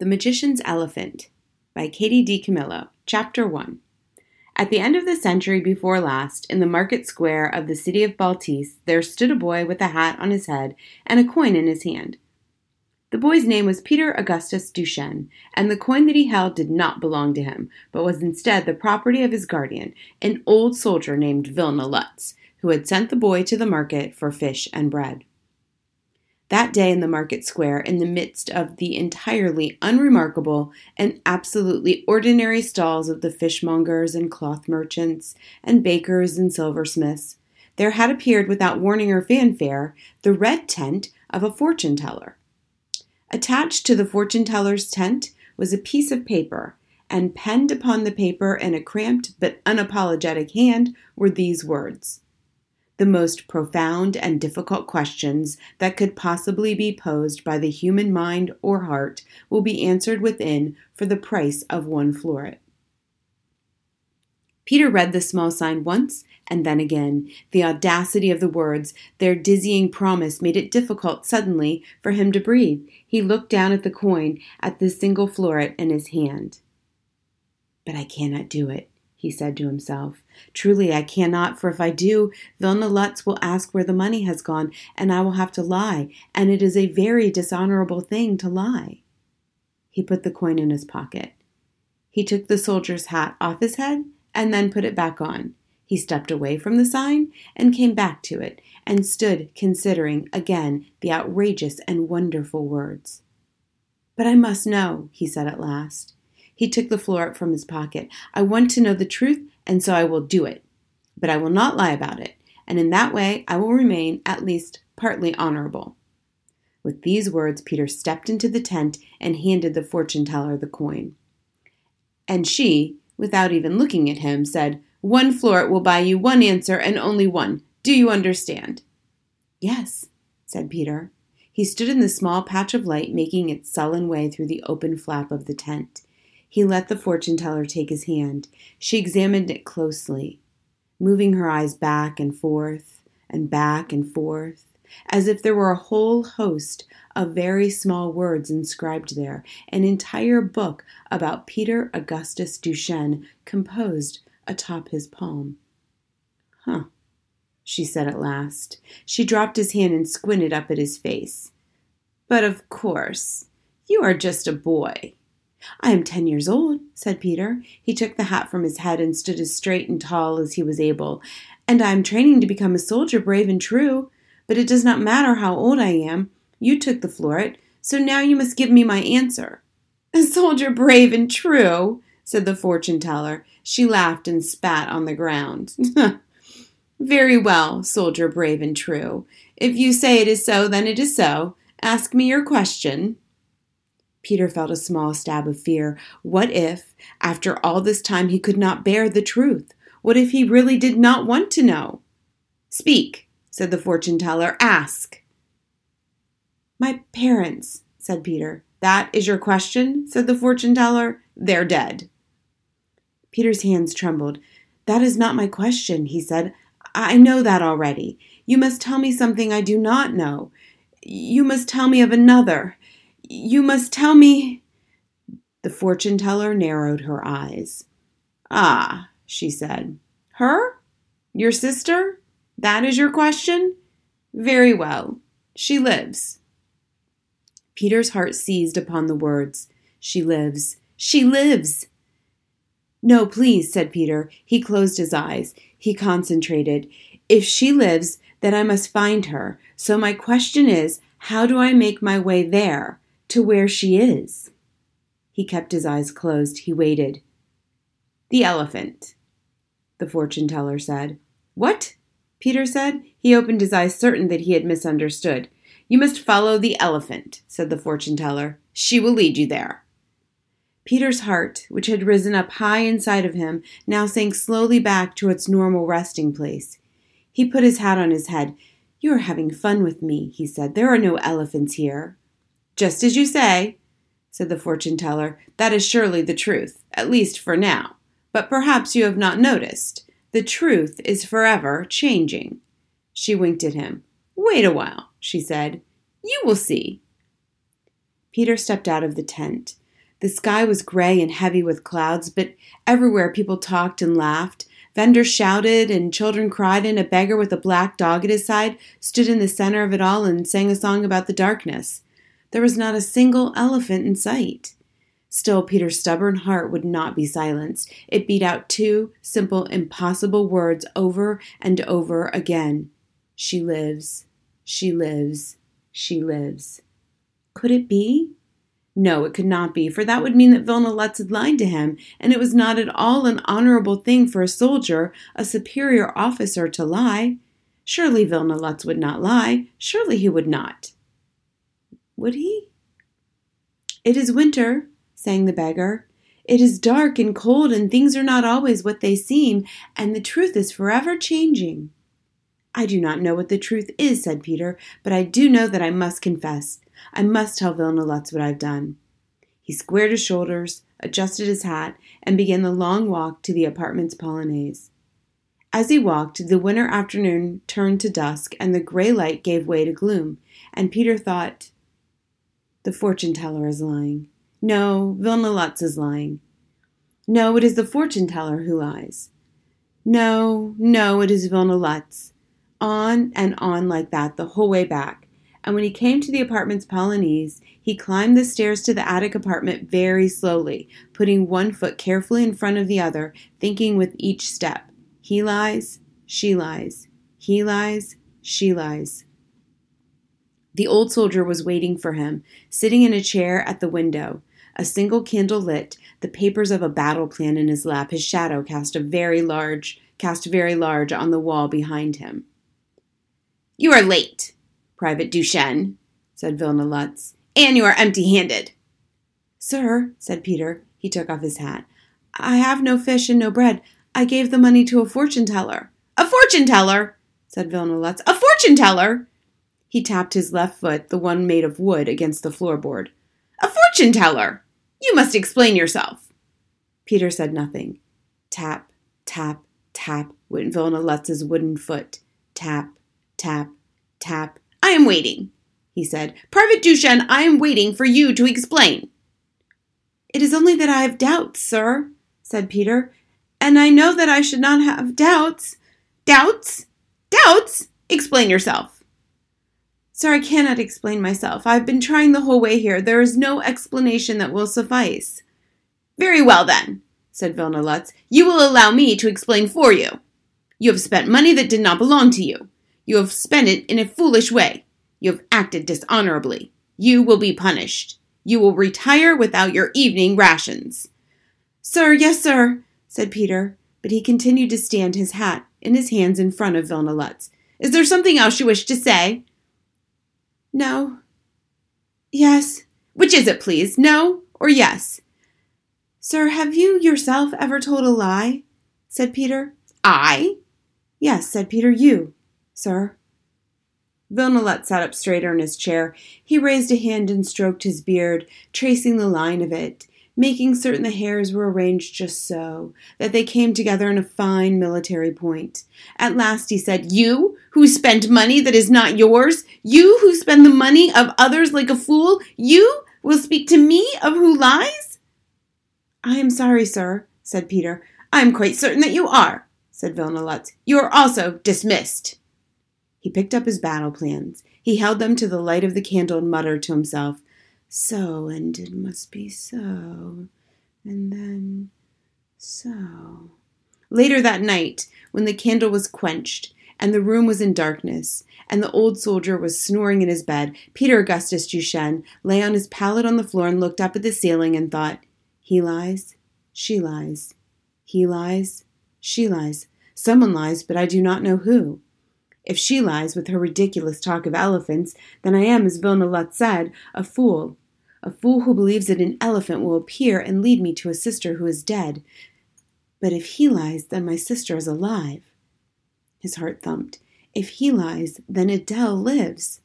The Magician's Elephant by Katie DiCamillo, Chapter 1. At the end of the century before last, in the market square of the city of Baltese, there stood a boy with a hat on his head and a coin in his hand. The boy's name was Peter Augustus Duchene, and the coin that he held did not belong to him, but was instead the property of his guardian, an old soldier named Vilna Lutz, who had sent the boy to the market for fish and bread. That day in the market square, in the midst of the entirely unremarkable and absolutely ordinary stalls of the fishmongers and cloth merchants and bakers and silversmiths, there had appeared without warning or fanfare the red tent of a fortune teller. Attached to the fortune teller's tent was a piece of paper, and penned upon the paper in a cramped but unapologetic hand were these words the most profound and difficult questions that could possibly be posed by the human mind or heart will be answered within for the price of one florit. Peter read the small sign once and then again. The audacity of the words, their dizzying promise, made it difficult suddenly for him to breathe. He looked down at the coin, at the single florit in his hand. But I cannot do it, he said to himself. Truly, I cannot, for if I do, Vilna Lutz will ask where the money has gone, and I will have to lie, and it is a very dishonorable thing to lie. He put the coin in his pocket. He took the soldier's hat off his head and then put it back on. He stepped away from the sign and came back to it and stood considering again the outrageous and wonderful words. But I must know, he said at last. He took the florit from his pocket. I want to know the truth, and so I will do it. But I will not lie about it, and in that way I will remain at least partly honorable. With these words, Peter stepped into the tent and handed the fortune teller the coin. And she, without even looking at him, said, One florit will buy you one answer and only one. Do you understand? Yes, said Peter. He stood in the small patch of light making its sullen way through the open flap of the tent. He let the fortune teller take his hand. She examined it closely, moving her eyes back and forth and back and forth, as if there were a whole host of very small words inscribed there, an entire book about Peter Augustus Duchene composed atop his palm. Huh, she said at last. She dropped his hand and squinted up at his face. But of course, you are just a boy. I am ten years old, said Peter. He took the hat from his head and stood as straight and tall as he was able. And I am training to become a soldier brave and true. But it does not matter how old I am. You took the florit, so now you must give me my answer. A soldier brave and true, said the fortune teller. She laughed and spat on the ground. Very well, soldier brave and true. If you say it is so, then it is so. Ask me your question. Peter felt a small stab of fear. What if, after all this time, he could not bear the truth? What if he really did not want to know? Speak, said the fortune teller. Ask. My parents, said Peter. That is your question, said the fortune teller. They're dead. Peter's hands trembled. That is not my question, he said. I know that already. You must tell me something I do not know. You must tell me of another. You must tell me. The fortune teller narrowed her eyes. Ah, she said. Her? Your sister? That is your question? Very well. She lives. Peter's heart seized upon the words. She lives. She lives. No, please, said Peter. He closed his eyes. He concentrated. If she lives, then I must find her. So my question is, how do I make my way there? To where she is. He kept his eyes closed. He waited. The elephant, the fortune teller said. What? Peter said. He opened his eyes, certain that he had misunderstood. You must follow the elephant, said the fortune teller. She will lead you there. Peter's heart, which had risen up high inside of him, now sank slowly back to its normal resting place. He put his hat on his head. You are having fun with me, he said. There are no elephants here. Just as you say, said the fortune teller. That is surely the truth, at least for now. But perhaps you have not noticed. The truth is forever changing. She winked at him. Wait a while, she said. You will see. Peter stepped out of the tent. The sky was gray and heavy with clouds, but everywhere people talked and laughed. Vendors shouted and children cried, and a beggar with a black dog at his side stood in the center of it all and sang a song about the darkness. There was not a single elephant in sight. Still, Peter's stubborn heart would not be silenced. It beat out two simple, impossible words over and over again She lives, she lives, she lives. Could it be? No, it could not be, for that would mean that Vilna Lutz had lied to him, and it was not at all an honorable thing for a soldier, a superior officer, to lie. Surely Vilna Lutz would not lie. Surely he would not. Would he? It is winter, sang the beggar. It is dark and cold, and things are not always what they seem, and the truth is forever changing. I do not know what the truth is, said Peter, but I do know that I must confess. I must tell Vilna Lutz what I've done. He squared his shoulders, adjusted his hat, and began the long walk to the apartment's polonaise. As he walked, the winter afternoon turned to dusk, and the gray light gave way to gloom, and Peter thought, The fortune teller is lying. No, Vilna Lutz is lying. No, it is the fortune teller who lies. No, no, it is Vilna Lutz. On and on like that the whole way back and when he came to the apartment's Polonaise, he climbed the stairs to the attic apartment very slowly, putting one foot carefully in front of the other, thinking with each step He lies, she lies, he lies, she lies. The old soldier was waiting for him, sitting in a chair at the window. A single candle lit, the papers of a battle plan in his lap, his shadow cast a very large cast very large on the wall behind him. You are late, Private Duchene, said Vilna Lutz, and you are empty handed. Sir, said Peter, he took off his hat, I have no fish and no bread. I gave the money to a fortune teller. A fortune teller, said Vilna Lutz. A fortune teller. He tapped his left foot, the one made of wood, against the floorboard. A fortune teller! You must explain yourself. Peter said nothing. Tap, tap, tap went Lutz's wooden foot. Tap, tap, tap, I am waiting, he said. Private Duchene, I am waiting for you to explain. It is only that I have doubts, sir, said Peter, and I know that I should not have doubts. Doubts? Doubts? Explain yourself. Sir, I cannot explain myself. I have been trying the whole way here. There is no explanation that will suffice. Very well, then, said Vilna Lutz. You will allow me to explain for you. You have spent money that did not belong to you. You have spent it in a foolish way. You have acted dishonorably. You will be punished. You will retire without your evening rations. Sir, yes, sir, said Peter, but he continued to stand his hat in his hands in front of Vilna Lutz. Is there something else you wish to say? No. Yes. Which is it, please? No or yes? Sir, have you yourself ever told a lie? said Peter. I? Yes, said Peter, you sir. Vilna sat up straighter in his chair. He raised a hand and stroked his beard, tracing the line of it, making certain the hairs were arranged just so, that they came together in a fine military point. At last he said, You, who spend money that is not yours, you who spend the money of others like a fool, you will speak to me of who lies? I am sorry, sir, said Peter. I am quite certain that you are, said Vilna Lutz. You are also dismissed. He picked up his battle plans. He held them to the light of the candle and muttered to himself, So, and it must be so, and then so. Later that night, when the candle was quenched, and the room was in darkness, and the old soldier was snoring in his bed, Peter Augustus Duchene lay on his pallet on the floor and looked up at the ceiling and thought, He lies, she lies, he lies, she lies, someone lies, but I do not know who. If she lies with her ridiculous talk of elephants, then I am, as Vilna Lutz said, a fool. A fool who believes that an elephant will appear and lead me to a sister who is dead. But if he lies, then my sister is alive. His heart thumped. If he lies, then Adele lives.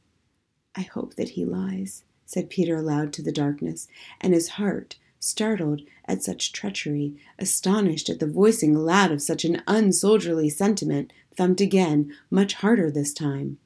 I hope that he lies, said Peter aloud to the darkness, and his heart, startled at such treachery, astonished at the voicing aloud of such an unsoldierly sentiment, thumped again, much harder this time.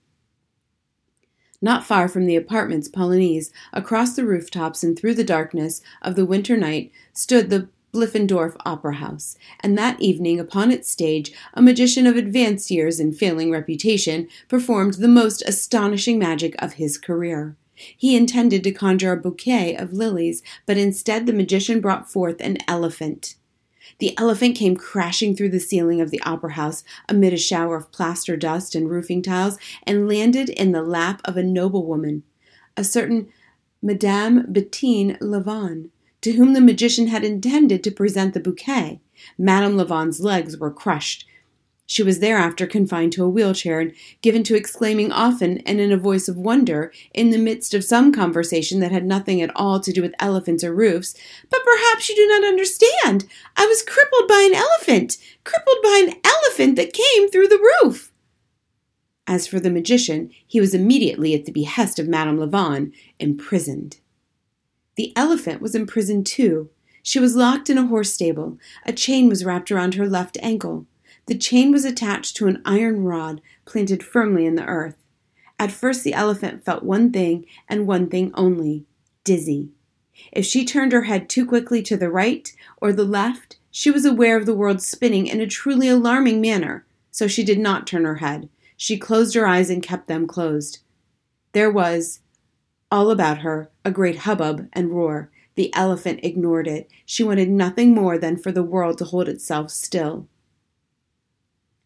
Not far from the apartments Polonaise, across the rooftops and through the darkness of the winter night, stood the Bliffendorf Opera House, and that evening upon its stage a magician of advanced years and failing reputation performed the most astonishing magic of his career. He intended to conjure a bouquet of lilies, but instead the magician brought forth an elephant. The elephant came crashing through the ceiling of the opera house amid a shower of plaster dust and roofing tiles and landed in the lap of a noblewoman, a certain Madame Bettine LaVaughn, to whom the magician had intended to present the bouquet. Madame LaVaughn's legs were crushed. She was thereafter confined to a wheelchair and given to exclaiming often and in a voice of wonder, in the midst of some conversation that had nothing at all to do with elephants or roofs, But perhaps you do not understand. I was crippled by an elephant, crippled by an elephant that came through the roof. As for the magician, he was immediately, at the behest of Madame LaVaughn, imprisoned. The elephant was imprisoned too. She was locked in a horse stable. A chain was wrapped around her left ankle. The chain was attached to an iron rod planted firmly in the earth. At first, the elephant felt one thing and one thing only dizzy. If she turned her head too quickly to the right or the left, she was aware of the world spinning in a truly alarming manner, so she did not turn her head. She closed her eyes and kept them closed. There was, all about her, a great hubbub and roar. The elephant ignored it. She wanted nothing more than for the world to hold itself still.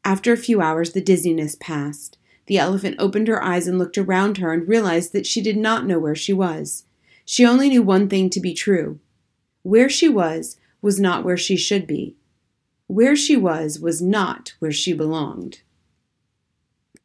After a few hours, the dizziness passed. The elephant opened her eyes and looked around her and realized that she did not know where she was. She only knew one thing to be true. Where she was was not where she should be. Where she was was not where she belonged.